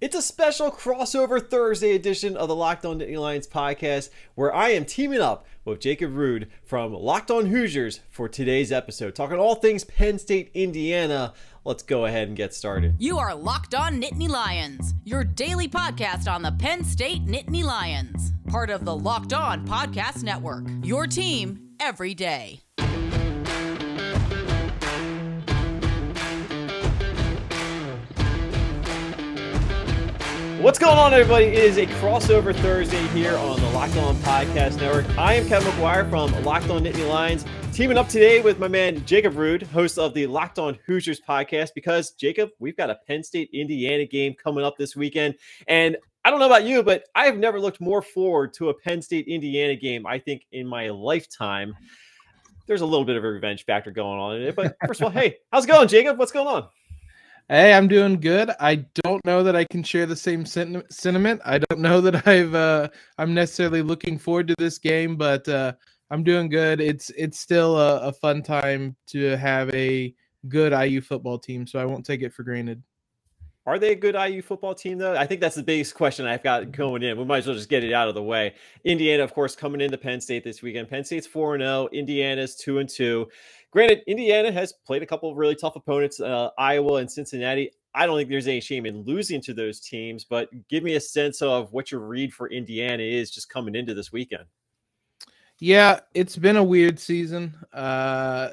It's a special crossover Thursday edition of the Locked On Nittany Lions podcast where I am teaming up with Jacob Rude from Locked On Hoosiers for today's episode, talking all things Penn State, Indiana. Let's go ahead and get started. You are Locked On Nittany Lions, your daily podcast on the Penn State Nittany Lions, part of the Locked On Podcast Network. Your team every day. What's going on, everybody? It is a crossover Thursday here on the Locked On Podcast Network. I am Kevin McGuire from Locked On Nittany Lions, teaming up today with my man Jacob Rude, host of the Locked On Hoosiers podcast. Because Jacob, we've got a Penn State Indiana game coming up this weekend, and I don't know about you, but I have never looked more forward to a Penn State Indiana game. I think in my lifetime. There's a little bit of a revenge factor going on in it, but first of all, hey, how's it going, Jacob? What's going on? Hey, I'm doing good. I don't know that I can share the same sentiment. I don't know that I've uh, I'm necessarily looking forward to this game, but uh, I'm doing good. It's it's still a, a fun time to have a good IU football team, so I won't take it for granted. Are they a good IU football team, though? I think that's the biggest question I've got going in. We might as well just get it out of the way. Indiana, of course, coming into Penn State this weekend. Penn State's 4 and 0, Indiana's 2 and 2. Granted, Indiana has played a couple of really tough opponents, uh, Iowa and Cincinnati. I don't think there's any shame in losing to those teams, but give me a sense of what your read for Indiana is just coming into this weekend. Yeah, it's been a weird season. Uh,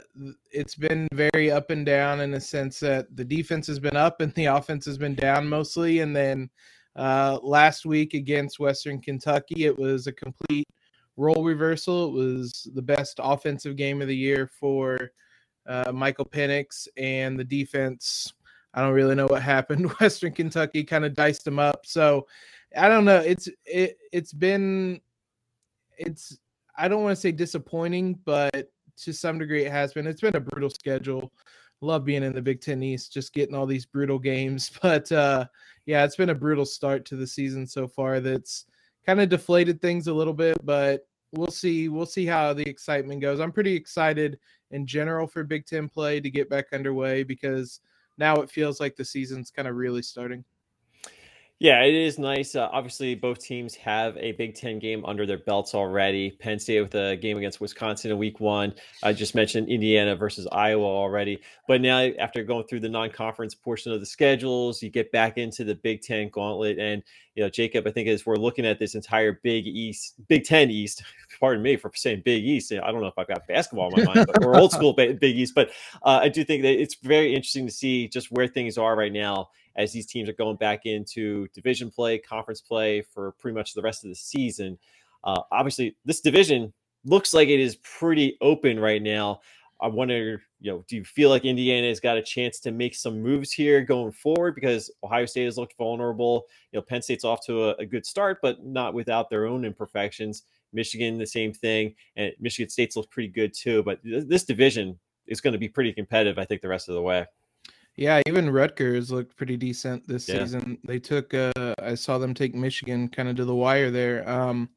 it's been very up and down in the sense that the defense has been up and the offense has been down mostly. And then uh, last week against Western Kentucky, it was a complete role reversal. It was the best offensive game of the year for uh, Michael Penix and the defense. I don't really know what happened. Western Kentucky kind of diced them up. So I don't know. It's it it's been it's I don't want to say disappointing, but to some degree it has been. It's been a brutal schedule. Love being in the Big Ten East, just getting all these brutal games. But uh yeah, it's been a brutal start to the season so far that's kind of deflated things a little bit, but we'll see. We'll see how the excitement goes. I'm pretty excited in general for Big Ten play to get back underway because now it feels like the season's kind of really starting. Yeah, it is nice. Uh, obviously, both teams have a Big Ten game under their belts already. Penn State with a game against Wisconsin in Week One. I just mentioned Indiana versus Iowa already. But now, after going through the non-conference portion of the schedules, you get back into the Big Ten gauntlet. And you know, Jacob, I think as we're looking at this entire Big East, Big Ten East. Pardon me for saying Big East. I don't know if I've got basketball in my mind, but we're old school Big East. But uh, I do think that it's very interesting to see just where things are right now as these teams are going back into division play, conference play for pretty much the rest of the season. Uh, obviously, this division looks like it is pretty open right now. I wonder, you know, do you feel like Indiana has got a chance to make some moves here going forward because Ohio State has looked vulnerable? You know, Penn State's off to a, a good start, but not without their own imperfections. Michigan, the same thing, and Michigan State's looked pretty good too. But th- this division is going to be pretty competitive, I think, the rest of the way. Yeah, even Rutgers looked pretty decent this yeah. season. They took uh I saw them take Michigan kind of to the wire there. Um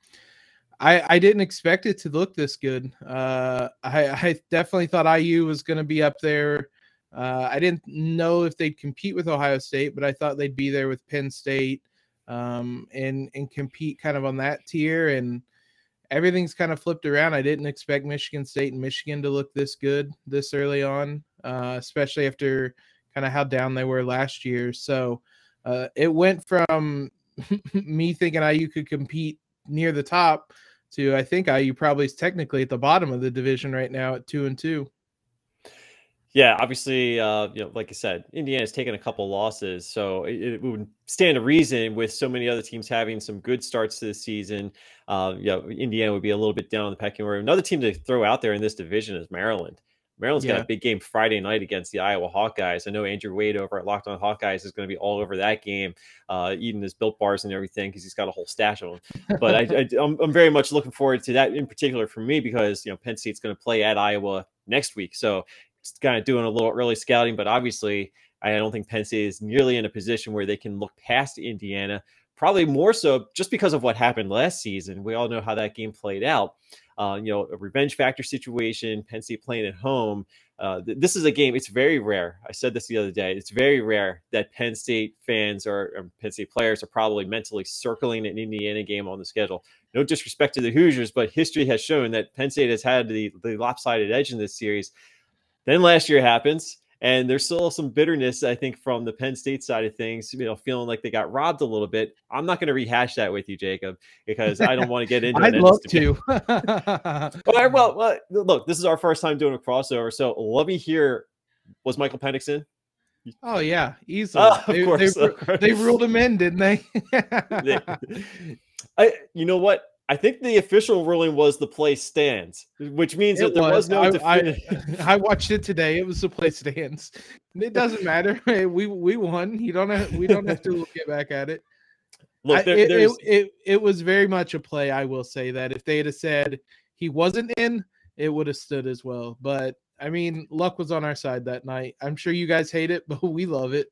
I I didn't expect it to look this good. Uh I I definitely thought IU was going to be up there. Uh I didn't know if they'd compete with Ohio State, but I thought they'd be there with Penn State um and and compete kind of on that tier and everything's kind of flipped around. I didn't expect Michigan State and Michigan to look this good this early on, uh, especially after kind of how down they were last year. So uh, it went from me thinking IU could compete near the top to I think IU probably is technically at the bottom of the division right now at two and two. Yeah, obviously, uh, you know, like I said, Indiana's taken a couple losses, so it, it, would stand to reason with so many other teams having some good starts to the season. Uh, you know, Indiana would be a little bit down on the pecking order. Another team to throw out there in this division is Maryland. Maryland's yeah. got a big game Friday night against the Iowa Hawkeyes. I know Andrew Wade over at Locked On Hawkeyes is going to be all over that game, uh, eating his built bars and everything because he's got a whole stash of them. But I, am very much looking forward to that in particular for me because you know Penn State's going to play at Iowa next week, so it's kind of doing a little early scouting. But obviously, I don't think Penn State is nearly in a position where they can look past Indiana. Probably more so just because of what happened last season. We all know how that game played out. Uh, you know, a revenge factor situation, Penn State playing at home. Uh, th- this is a game. It's very rare. I said this the other day. It's very rare that Penn State fans or, or, Penn State players are probably mentally circling an Indiana game on the schedule. No disrespect to the Hoosiers, but history has shown that Penn State has had the, the lopsided edge in this series. Then last year happens. And there's still some bitterness, I think, from the Penn State side of things, you know, feeling like they got robbed a little bit. I'm not going to rehash that with you, Jacob, because I don't want to get into it. I'd love to. well, well, well, look, this is our first time doing a crossover. So let me hear was Michael Penix in? Oh, yeah, easily. Uh, they, course, they, they, ruled him in, didn't they? I, you know what? I think the official ruling was the play stands, which means it that there was, was no. I, I, I, watched it today. It was the play stands. It doesn't matter. We we won. You don't have. We don't have to get back at it. Look, there, I, it, it, it, it was very much a play. I will say that if they had said he wasn't in, it would have stood as well. But I mean, luck was on our side that night. I'm sure you guys hate it, but we love it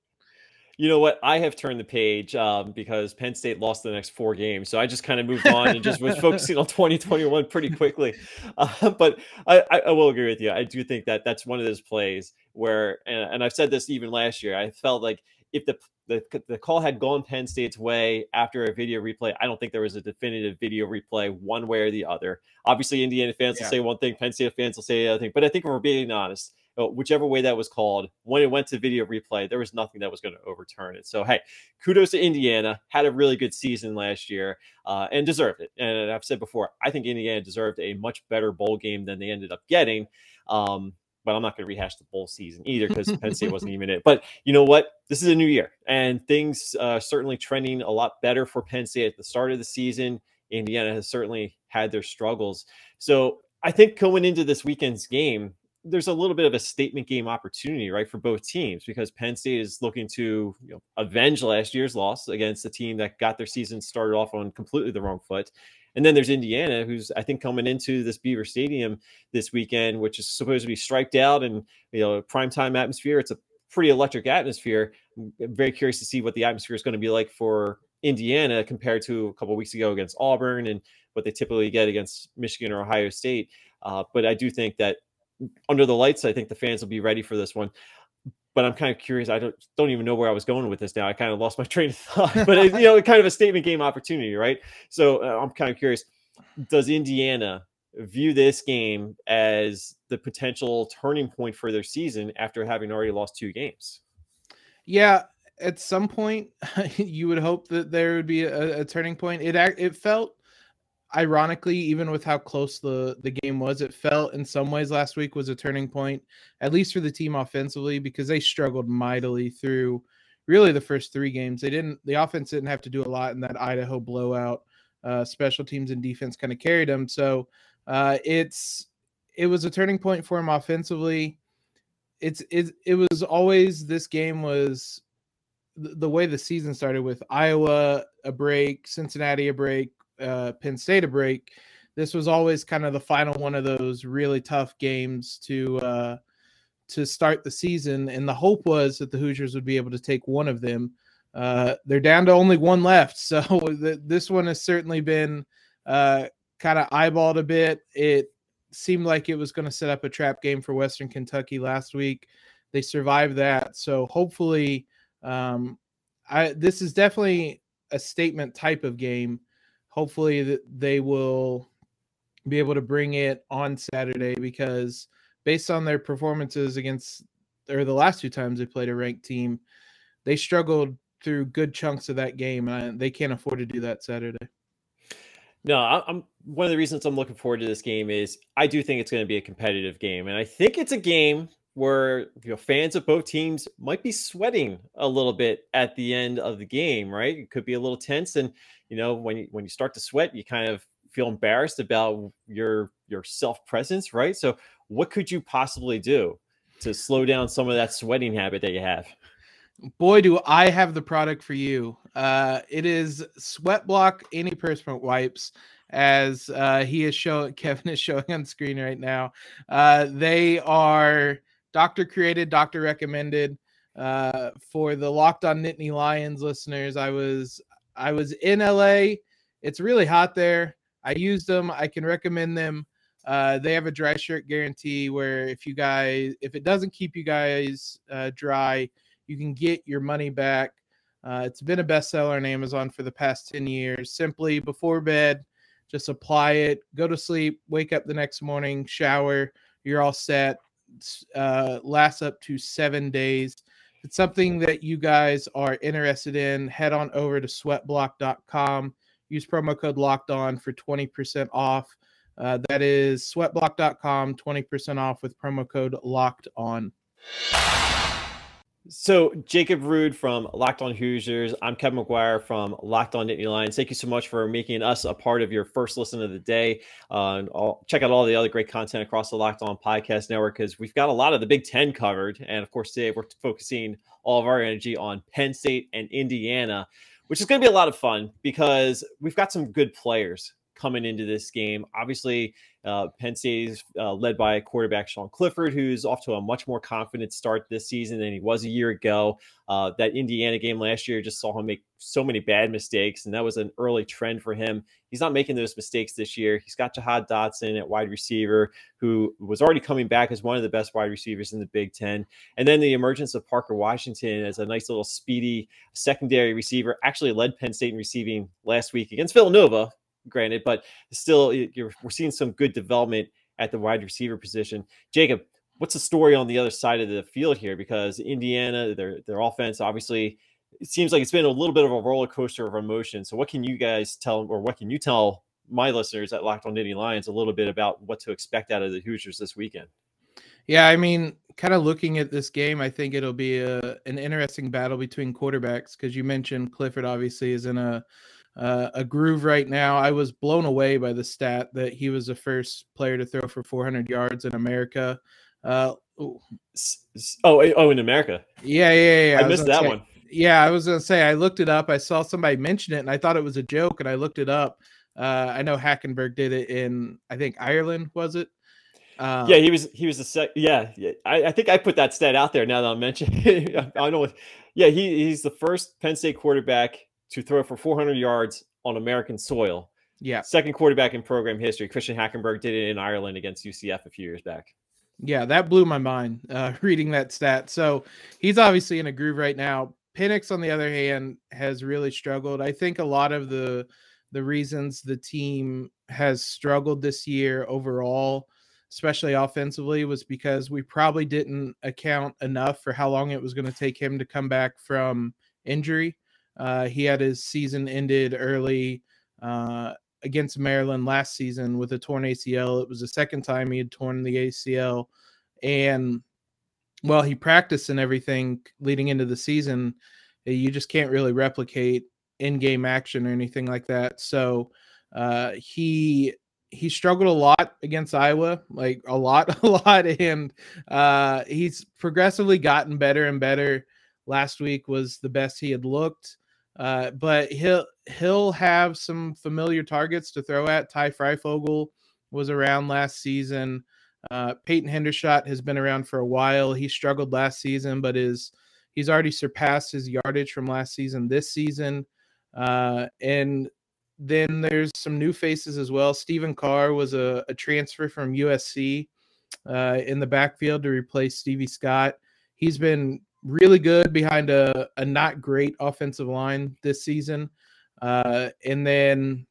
you know what? I have turned the page um, because Penn State lost the next four games, so I just kind of moved on and just was focusing on 2021 pretty quickly. Uh, but I, I, will agree with you. I do think that that's one of those plays where, and, and I've said this even last year. I felt like if the, the the call had gone Penn State's way after a video replay, I don't think there was a definitive video replay one way or the other. Obviously, Indiana fans yeah. will say one thing, Penn State fans will say the other thing. But I think if we're being honest, whichever way that was called, when it went to video replay, there was nothing that was going to overturn it. So, hey, kudos to Indiana. Had a really good season last year uh, and deserved it. And I've said before, I think Indiana deserved a much better bowl game than they ended up getting. Um, but I'm not going to rehash the bowl season either because Penn State wasn't even it. But you know what? This is a new year, and things uh, certainly trending a lot better for Penn State at the start of the season. Indiana has certainly had their struggles. So I think going into this weekend's game, there's a little bit of a statement game opportunity, right, for both teams because Penn State is looking to you know, avenge last year's loss against a team that got their season started off on completely the wrong foot. And then there's Indiana, who's I think coming into this Beaver Stadium this weekend, which is supposed to be striped out and you know primetime atmosphere. It's a pretty electric atmosphere. I'm very curious to see what the atmosphere is going to be like for Indiana compared to a couple weeks ago against Auburn and what they typically get against Michigan or Ohio State. Uh, but I do think that under the lights, I think the fans will be ready for this one. But I'm kind of curious. I don't don't even know where I was going with this now. I kind of lost my train of thought. But it, you know, kind of a statement game opportunity, right? So uh, I'm kind of curious. Does Indiana view this game as the potential turning point for their season after having already lost two games? Yeah, at some point, you would hope that there would be a, a turning point. It it felt ironically, even with how close the the game was, it felt in some ways last week was a turning point, at least for the team offensively, because they struggled mightily through really the first three games. They didn't the offense didn't have to do a lot in that Idaho blowout. Uh, special teams and defense kind of carried them. So uh, it's it was a turning point for him offensively. It's it, it was always this game was the, the way the season started with Iowa a break, Cincinnati a break, uh, Penn State a break, this was always kind of the final one of those really tough games to uh, to start the season, and the hope was that the Hoosiers would be able to take one of them. Uh, they're down to only one left, so th- this one has certainly been uh, kind of eyeballed a bit. It seemed like it was going to set up a trap game for Western Kentucky last week. They survived that, so hopefully, um, I this is definitely a statement type of game hopefully they will be able to bring it on Saturday because based on their performances against or the last two times they played a ranked team, they struggled through good chunks of that game and they can't afford to do that Saturday. No, I'm one of the reasons I'm looking forward to this game is I do think it's going to be a competitive game and I think it's a game where you know fans of both teams might be sweating a little bit at the end of the game, right? It could be a little tense, and you know when you when you start to sweat, you kind of feel embarrassed about your your self presence, right? So, what could you possibly do to slow down some of that sweating habit that you have? Boy, do I have the product for you. Uh, it is Sweat Block Antiperspirant Wipes as uh, he is showing Kevin is showing on screen right now. Uh, they are doctor created, doctor recommended. uh, for the Locked On Nittany Lions listeners, I was I was in LA. It's really hot there. I used them. I can recommend them. Uh, they have a dry shirt guarantee where if you guys if it doesn't keep you guys uh, dry, you can get your money back. Uh, it's been a bestseller on Amazon for the past 10 years. Simply before bed, just apply it, go to sleep, wake up the next morning, shower, you're all set. Uh, lasts up to seven days. If it's something that you guys are interested in, head on over to sweatblock.com. Use promo code locked on for 20% off. Uh, that is sweatblock.com, 20% off with promo code locked on. So, Jacob Rude from Locked On Hoosiers. I'm Kevin McGuire from Locked On Nittany Lions. Thank you so much for making us a part of your first listen of the day. Uh, and check out all the other great content across the Locked On Podcast Network because we've got a lot of the Big Ten covered. And of course, today we're focusing all of our energy on Penn State and Indiana, which is going to be a lot of fun because we've got some good players coming into this game. Obviously, uh, Penn State is uh, led by quarterback Sean Clifford, who's off to a much more confident start this season than he was a year ago. Uh, that Indiana game last year just saw him make so many bad mistakes, and that was an early trend for him. He's not making those mistakes this year. He's got Jahan Dotson at wide receiver, who was already coming back as one of the best wide receivers in the Big Ten. And then the emergence of Parker Washington as a nice little speedy secondary receiver actually led Penn State in receiving last week against Villanova, granted, but still, we're seeing some good development at the wide receiver position. Jacob, what's the story on the other side of the field here? Because Indiana, their their offense, obviously, it seems like it's been a little bit of a roller coaster of emotion. So, what can you guys tell, or what can you tell my listeners at Locked On Nittany Lions a little bit about what to expect out of the Hoosiers this weekend? Yeah, I mean, kind of looking at this game, I think it'll be a, an interesting battle between quarterbacks because you mentioned Clifford obviously is in a uh, a groove right now. I was blown away by the stat that he was the first player to throw for 400 yards in America. Uh, oh, oh, in America. Yeah, yeah, yeah. I, I missed that say, one. Yeah, I was gonna say I looked it up. I saw somebody mention it, and I thought it was a joke, and I looked it up. Uh, I know Hackenberg did it in, I think Ireland was it. Um, yeah, he was he was the sec. Yeah, yeah. I, I, think I put that stat out there. Now that I'm mentioning, I don't know. Yeah, he he's the first Penn State quarterback to throw for 400 yards on American soil. Yeah. Second quarterback in program history. Christian Hackenberg did it in Ireland against UCF a few years back. Yeah, that blew my mind uh, reading that stat. So he's obviously in a groove right now. Penix, on the other hand, has really struggled. I think a lot of the the reasons the team has struggled this year overall, especially offensively, was because we probably didn't account enough for how long it was going to take him to come back from injury. Uh, he had his season ended early uh, against Maryland last season with a torn ACL. It was the second time he had torn the ACL. And while he practiced and everything leading into the season. Eh, you just can't really replicate in-game action or anything like that. So uh, he he struggled a lot against Iowa, like a lot, a lot, and uh, he's progressively gotten better and better. Last week was the best he had looked. Uh, but he'll he'll have some familiar targets to throw at. Ty Fryfogle was around last season. Uh, Peyton Hendershot has been around for a while. He struggled last season, but is he's already surpassed his yardage from last season this season. Uh, and then there's some new faces as well. Stephen Carr was a, a transfer from USC uh, in the backfield to replace Stevie Scott. He's been really good behind a, a not great offensive line this season. Uh, and then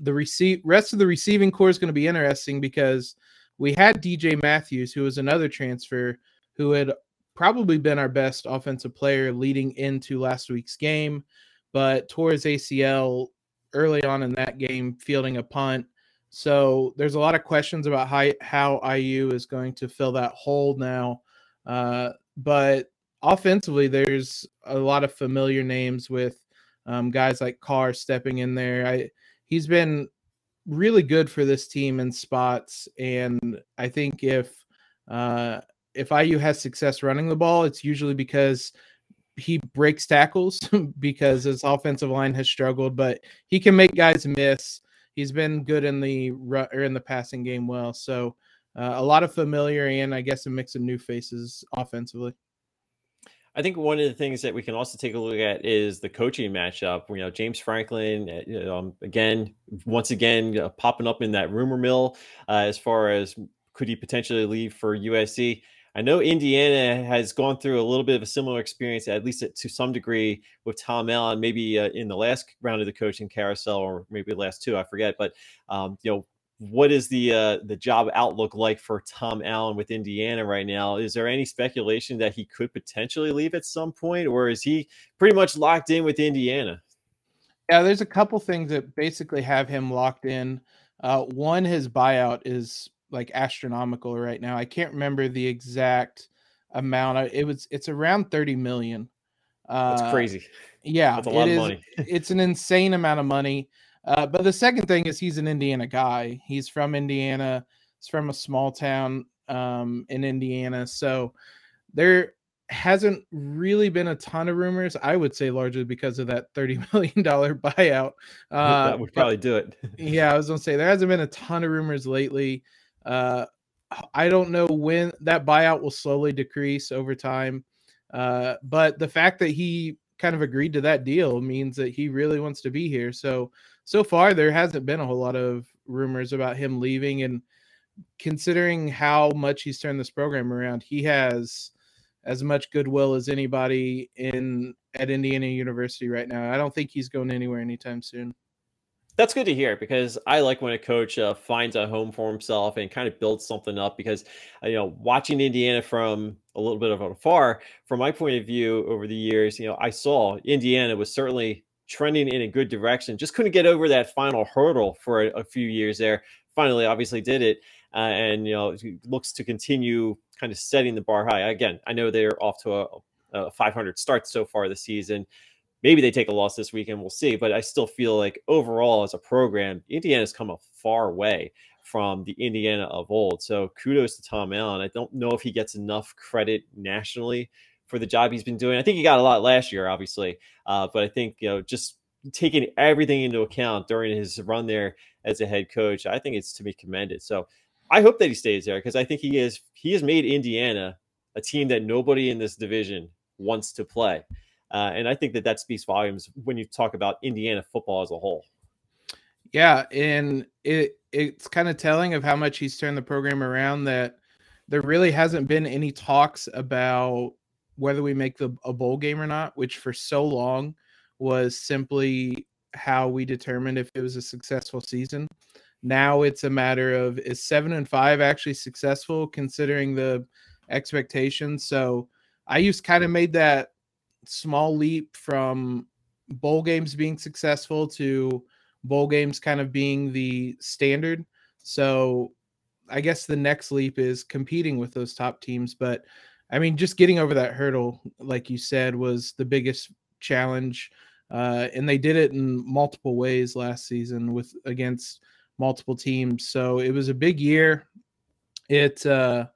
the receive rest of the receiving core is going to be interesting because we had DJ Matthews, who was another transfer who had probably been our best offensive player leading into last week's game, but tore his ACL early on in that game, fielding a punt. So there's a lot of questions about how, how IU is going to fill that hole now. Uh, but offensively, there's a lot of familiar names with um, guys like Carr stepping in there. I he's been really good for this team in spots, and I think if uh, if IU has success running the ball, it's usually because he breaks tackles because his offensive line has struggled, but he can make guys miss. He's been good in the or in the passing game well, so uh, a lot of familiar and I guess a mix of new faces offensively. I think one of the things that we can also take a look at is the coaching matchup. You know, James Franklin, know, um, again, once again, uh, popping up in that rumor mill uh, as far as could he potentially leave for USC. I know Indiana has gone through a little bit of a similar experience, at least to some degree, with Tom Allen. Maybe uh, in the last round of the coaching carousel, or maybe the last two, I forget. But um, you know, what is the uh, the job outlook like for Tom Allen with Indiana right now? Is there any speculation that he could potentially leave at some point, or is he pretty much locked in with Indiana? Yeah, there's a couple things that basically have him locked in. Uh, one, his buyout is like astronomical right now. I can't remember the exact amount. It was it's around 30 million. Uh, That's crazy. Yeah, That's a lot of money. it's an insane amount of money. Uh, but the second thing is he's an Indiana guy. He's from Indiana. He's from a small town um, in Indiana. So there hasn't really been a ton of rumors. I would say largely because of that thirty million dollar buyout. Uh, that would probably do it. yeah, I was gonna say there hasn't been a ton of rumors lately. Uh, I don't know when that buyout will slowly decrease over time. Uh, but the fact that he kind of agreed to that deal means that he really wants to be here. So so far there hasn't been a whole lot of rumors about him leaving and considering how much he's turned this program around, he has as much goodwill as anybody in at Indiana University right now. I don't think he's going anywhere anytime soon. That's good to hear because I like when a coach uh, finds a home for himself and kind of builds something up. Because uh, you know, watching Indiana from a little bit of afar, from my point of view over the years, you know, I saw Indiana was certainly trending in a good direction. Just couldn't get over that final hurdle for a, a few years there. Finally, obviously, did it, uh, and you know looks to continue kind of setting the bar high. Again, I know they're off to a, a 500 start so far this season. Maybe they take a loss this weekend. We'll see. But I still feel like overall, as a program, Indiana's come a far way from the Indiana of old. So kudos to Tom Allen. I don't know if he gets enough credit nationally for the job he's been doing. I think he got a lot last year, obviously, uh, but I think you know just taking everything into account during his run there as a head coach, I think it's to be commended. So I hope that he stays there because I think he is he has made Indiana a team that nobody in this division wants to play, uh, and I think that that speaks volumes when you talk about Indiana football as a whole. Yeah, and it it's kind of telling of how much he's turned the program around that there really hasn't been any talks about whether we make the a bowl game or not, which for so long was simply how we determined if it was a successful season. Now it's a matter of is seven and five actually successful considering the expectations. So I used kind of made that small leap from bowl games being successful to bowl games kind of being the standard. So I guess the next leap is competing with those top teams, but I mean, just getting over that hurdle, like you said, was the biggest challenge. Uh, and they did it in multiple ways last season with against multiple teams. So it was a big year. It uh,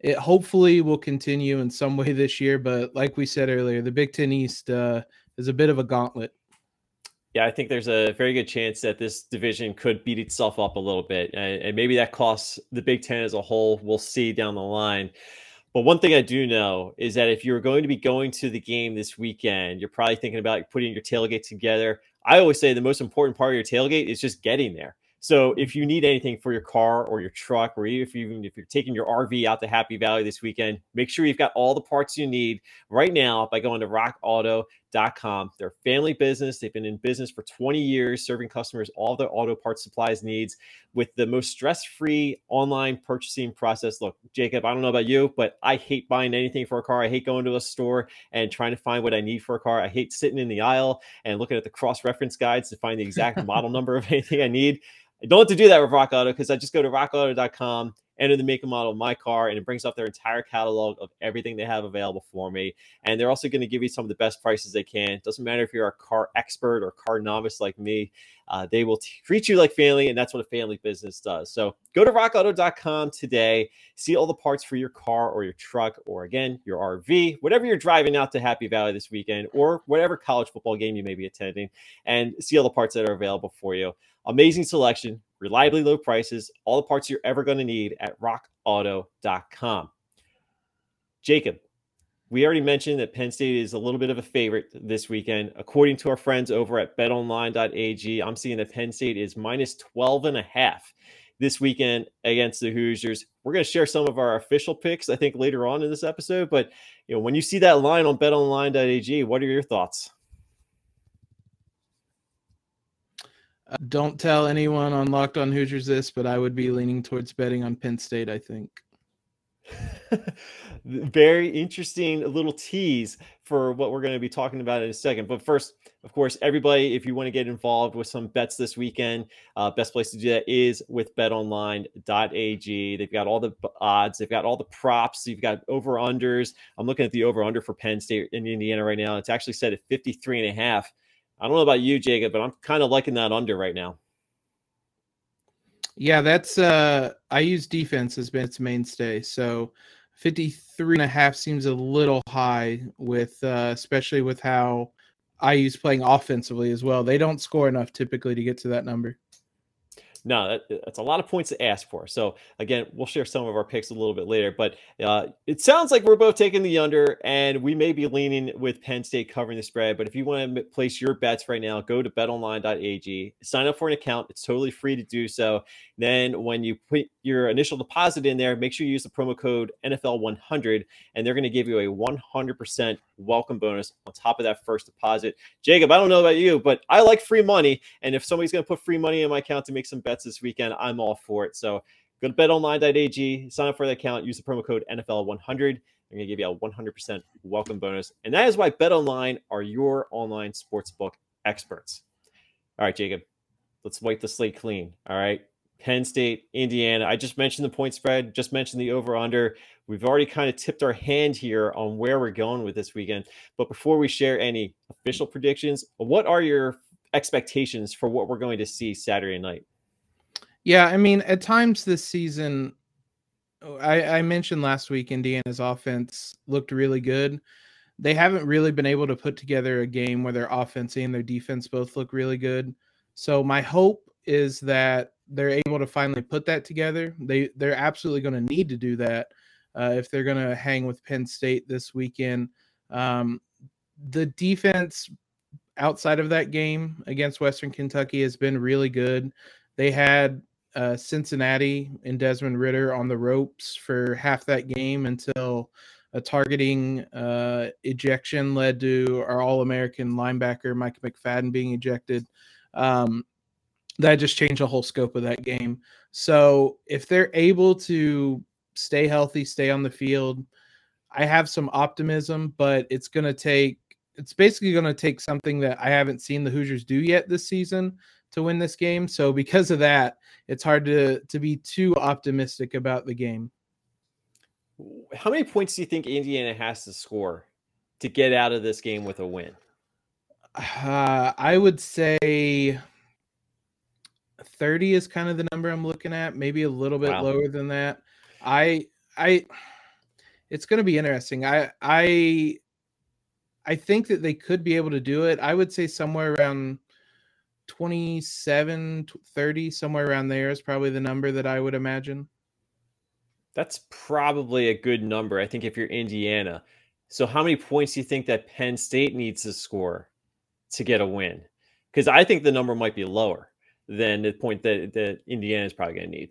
it hopefully will continue in some way this year, but like we said earlier, the Big Ten East uh, is a bit of a gauntlet. Yeah, I think there's a very good chance that this division could beat itself up a little bit, and, and maybe that costs the Big Ten as a whole. We'll see down the line. But one thing I do know is that if you're going to be going to the game this weekend, you're probably thinking about putting your tailgate together. I always say the most important part of your tailgate is just getting there. So if you need anything for your car or your truck, or even if, you, if you're taking your RV out to Happy Valley this weekend, make sure you've got all the parts you need right now by going to rockauto.com. They're a family business. They've been in business for 20 years, serving customers all their auto parts supplies needs with the most stress-free online purchasing process. Look, Jacob, I don't know about you, but I hate buying anything for a car. I hate going to a store and trying to find what I need for a car. I hate sitting in the aisle and looking at the cross-reference guides to find the exact model number of anything I need. I don't have to do that with Rock Auto because I just go to rockauto.com, enter the make and model of my car, and it brings up their entire catalog of everything they have available for me. And they're also going to give you some of the best prices they can. Doesn't matter if you're a car expert or car novice like me, uh, they will treat you like family, and that's what a family business does. So go to rockauto.com today, see all the parts for your car or your truck, or again, your RV, whatever you're driving out to Happy Valley this weekend, or whatever college football game you may be attending, and see all the parts that are available for you. Amazing selection, reliably low prices, all the parts you're ever going to need at rockauto.com. Jacob, we already mentioned that Penn State is a little bit of a favorite this weekend. According to our friends over at betonline.ag, I'm seeing that Penn State is minus 12 and a half this weekend against the Hoosiers. We're going to share some of our official picks, I think, later on in this episode. But you know, when you see that line on betonline.ag, what are your thoughts? Don't tell anyone on Locked On Hoosiers this, but I would be leaning towards betting on Penn State. I think. Very interesting little tease for what we're going to be talking about in a second. But first, of course, everybody, if you want to get involved with some bets this weekend, uh, best place to do that is with betonline.ag. They've got all the odds, they've got all the props, you've got over unders. I'm looking at the over under for Penn State in Indiana right now. It's actually set at 53 and a half. I don't know about you, Jacob, but I'm kind of liking that under right now. Yeah, that's uh IU's defense as its mainstay. So 53 and a half seems a little high with uh especially with how IU's playing offensively as well. They don't score enough typically to get to that number no, that, that's a lot of points to ask for. So again, we'll share some of our picks a little bit later, but uh, it sounds like we're both taking the under, and we may be leaning with Penn State covering the spread. But if you want to place your bets right now, go to betonline.ag, sign up for an account. It's totally free to do so. Then when you put your initial deposit in there, make sure you use the promo code NFL100, and they're going to give you a 100% welcome bonus on top of that first deposit. Jacob, I don't know about you, but I like free money, and if somebody's going to put free money in my account to make some bets bets this weekend, I'm all for it. So go to betonline.ag, sign up for the account, use the promo code NFL100. They're going to give you a 100% welcome bonus. And that is why BetOnline are your online sportsbook experts. All right, Jacob, let's wipe the slate clean. All right. Penn State, Indiana. I just mentioned the point spread, just mentioned the over under. We've already kind of tipped our hand here on where we're going with this weekend. But before we share any official predictions, what are your expectations for what we're going to see Saturday night? Yeah, I mean, at times this season, oh, I, I mentioned last week Indiana's offense looked really good. They haven't really been able to put together a game where their offense and their defense both look really good. So my hope is that they're able to finally put that together. They they're absolutely going to need to do that uh, if they're going to hang with Penn State this weekend. Um, the defense outside of that game against Western Kentucky has been really good. They had uh, Cincinnati and Desmond Ridder on the ropes for half that game until a targeting uh, ejection led to our All American linebacker Micah McFadden being ejected. Um, that just changed the whole scope of that game. So if they're able to stay healthy, stay on the field, I have some optimism, but it's going to take. It's basically going to take something that I haven't seen the Hoosiers do yet this season to win this game. So because of that, it's hard to to be too optimistic about the game. How many points do you think Indiana has to score to get out of this game with a win? Uh, I would say 30 is kind of the number I'm looking at, maybe a little bit wow. lower than that. I I it's going to be interesting. I I I think that they could be able to do it. I would say somewhere around 27 30 somewhere around there is probably the number that i would imagine. That's probably a good number i think if you're indiana. So how many points do you think that penn state needs to score to get a win? Because i think the number might be lower than the point that, that indiana is probably going to need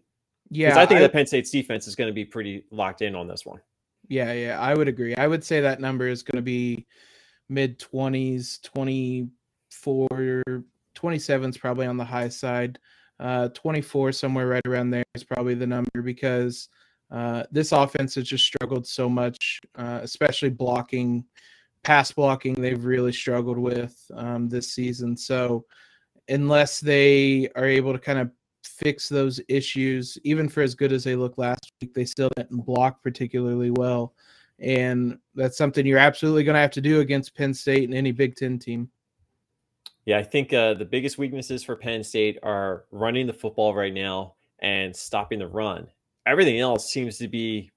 yeah i think I, that penn state's defense is going to be pretty locked in on this one. Yeah yeah i would agree. I would say that number is going to be mid 20s 24 27 is probably on the high side. Uh, 24 somewhere right around there is probably the number because uh, this offense has just struggled so much, uh, especially blocking, pass blocking. They've really struggled with um, this season. So unless they are able to kind of fix those issues, even for as good as they look last week, they still didn't block particularly well. And that's something you're absolutely going to have to do against Penn State and any Big Ten team. Yeah, I think uh, the biggest weaknesses for Penn State are running the football right now and stopping the run. Everything else seems to be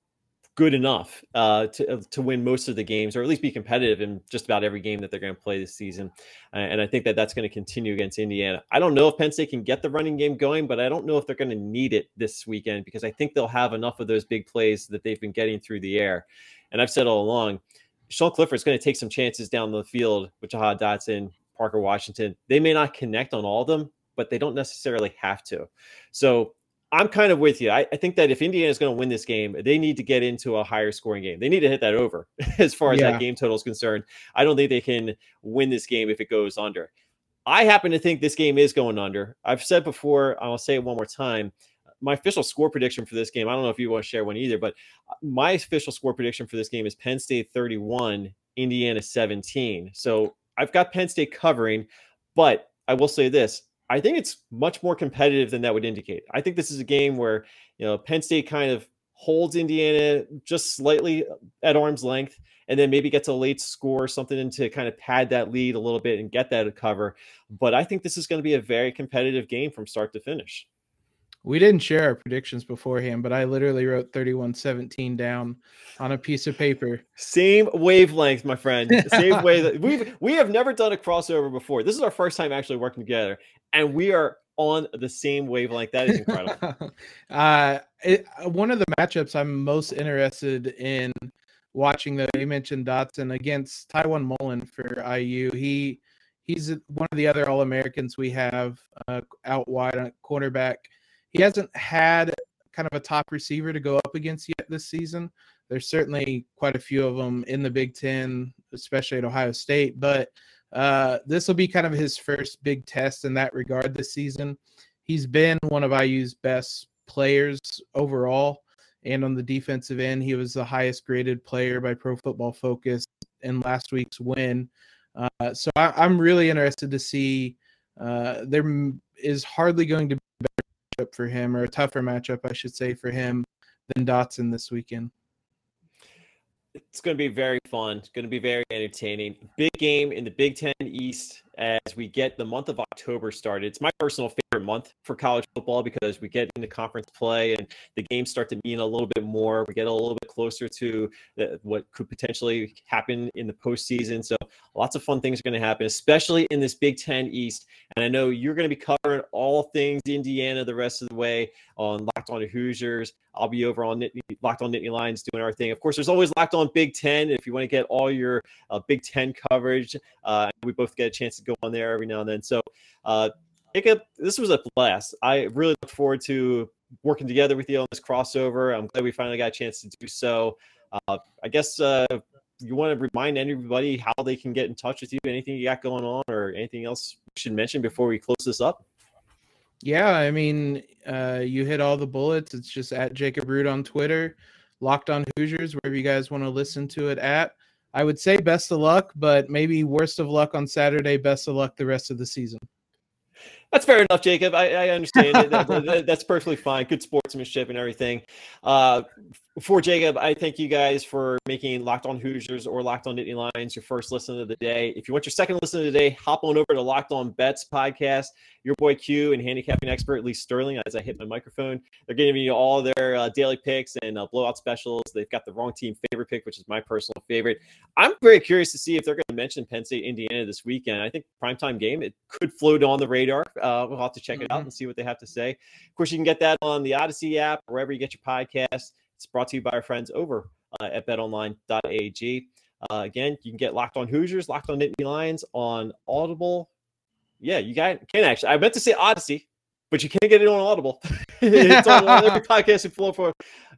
good enough uh, to uh, to win most of the games, or at least be competitive in just about every game that they're going to play this season. and I think that that's going to continue against Indiana. I don't know if Penn State can get the running game going, but I don't know if they're going to need it this weekend because I think they'll have enough of those big plays that they've been getting through the air. And I've said all along, Sean Clifford's going to take some chances down the field with Jahan Dotson, Parker Washington. They may not connect on all of them, but they don't necessarily have to. So I'm kind of with you. I, I think that if Indiana is going to win this game, they need to get into a higher scoring game. They need to hit that over as far as yeah. that game total is concerned. I don't think they can win this game if it goes under. I happen to think this game is going under. I've said before, I'll say it one more time. My official score prediction for this game, I don't know if you want to share one either, but uh, my official score prediction for this game is Penn State 31, Indiana 17. So I've got Penn State covering, but I will say this I think it's much more competitive than that would indicate. I think this is a game where, you know, Penn State kind of holds Indiana just slightly uh, at arm's length and then maybe gets a late score, or something to kind of pad that lead a little bit and get that cover. But I think this is going to be a very competitive game from start to finish. We didn't share our predictions beforehand, but I literally wrote 31-17 down on a piece of paper. Same wavelength, my friend. Same way that we've we have never done a crossover before. This is our first time actually working together, and we are on the same wavelength. That is incredible. uh, it, one of the matchups I'm most interested in watching, though, you mentioned Dotson against Tiawan Mullen for IU. He he's one of the other All Americans we have uh, out wide on cornerback he hasn't had kind of a top receiver to go up against yet this season. There's certainly quite a few of them in the Big Ten, especially at Ohio State, but uh, this will be kind of his first big test in that regard this season. He's been one of IU's best players overall. And on the defensive end, he was the highest graded player by Pro Football Focus in last week's win. Uh, so I, am really interested to see. Uh, there is hardly going to be for him, or a tougher matchup, I should say, for him than Dotson this weekend. It's going to be very fun. It's going to be very entertaining. Big game in the Big Ten East as we get the month of October started. It's my personal favorite month for college football because we get into conference play and the games start to mean a little bit more. We get a little bit closer to the, what could potentially happen in the postseason. So lots of fun things are going to happen, especially in this Big Ten East. And I know you're going to be covering all things Indiana the rest of the way on Locked On Hoosiers. I'll be over on Nittany, Locked On Nittany Lions doing our thing. Of course, there's always Locked On Big Ten. If you want to get all your uh, Big Ten coverage, uh, we both get a chance to go on there every now and then. So, uh, Jacob, this was a blast. I really look forward to working together with you on this crossover. I'm glad we finally got a chance to do so. Uh, I guess uh, you want to remind everybody how they can get in touch with you, anything you got going on, or anything else we should mention before we close this up. Yeah, I mean, uh, you hit all the bullets. It's just at Jacob Rude on Twitter, Locked on Hoosiers, wherever you guys want to listen to it at. I would say best of luck, but maybe worst of luck on Saturday. Best of luck the rest of the season. That's fair enough, Jacob. I, I understand it. That, that, that's perfectly fine. Good sportsmanship and everything. Uh, for Jacob, I thank you guys for making Locked On Hoosiers or Locked On Nittany Lions your first listen of the day. If you want your second listen of the day, hop on over to Locked On Bets podcast. Your boy Q and handicapping expert Lee Sterling, as I hit my microphone, they're giving you all their uh, daily picks and uh, blowout specials. They've got the wrong team favorite pick, which is my personal favorite. I'm very curious to see if they're going to mention Penn State, Indiana this weekend. I think primetime game. It could float on the radar. Uh, we'll have to check it out mm-hmm. and see what they have to say. Of course, you can get that on the Odyssey app, wherever you get your podcast. It's brought to you by our friends over uh, at betonline.ag. Uh, again, you can get Locked On Hoosiers, Locked On Nittany Lions on Audible. Yeah, you got can actually. I meant to say Odyssey, but you can't get it on Audible. it's on every podcasting platform,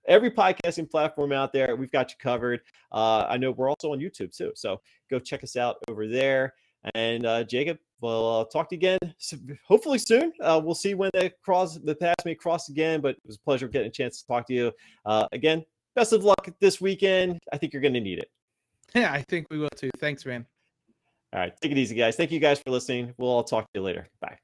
every podcasting platform out there. We've got you covered. Uh, I know we're also on YouTube too, so go check us out over there. And uh, Jacob, we'll uh, talk to you again hopefully soon. Uh, we'll see when they cross the paths may cross again, but it was a pleasure getting a chance to talk to you uh, again. Best of luck this weekend. I think you're going to need it. Yeah, I think we will too. Thanks, man. All right, take it easy, guys. Thank you guys for listening. We'll all talk to you later. Bye.